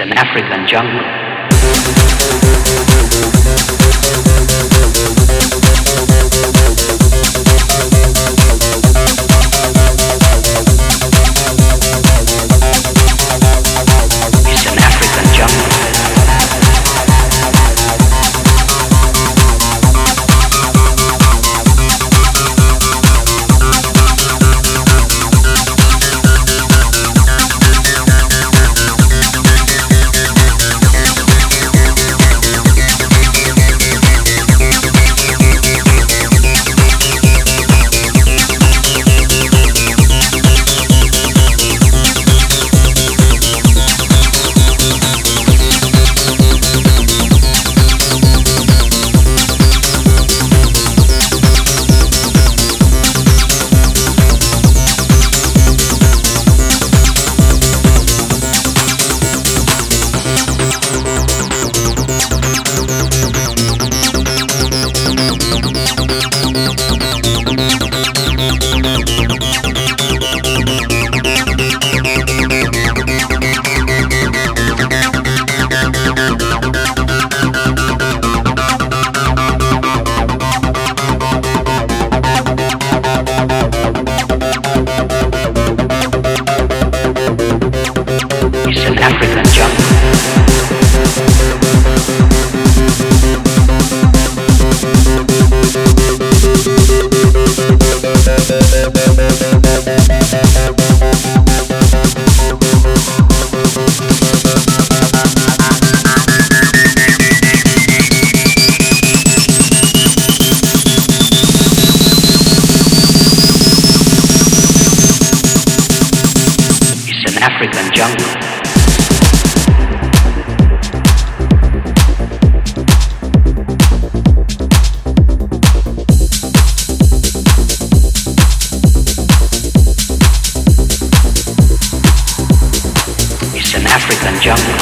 An African jungle. African jungle. African jungle.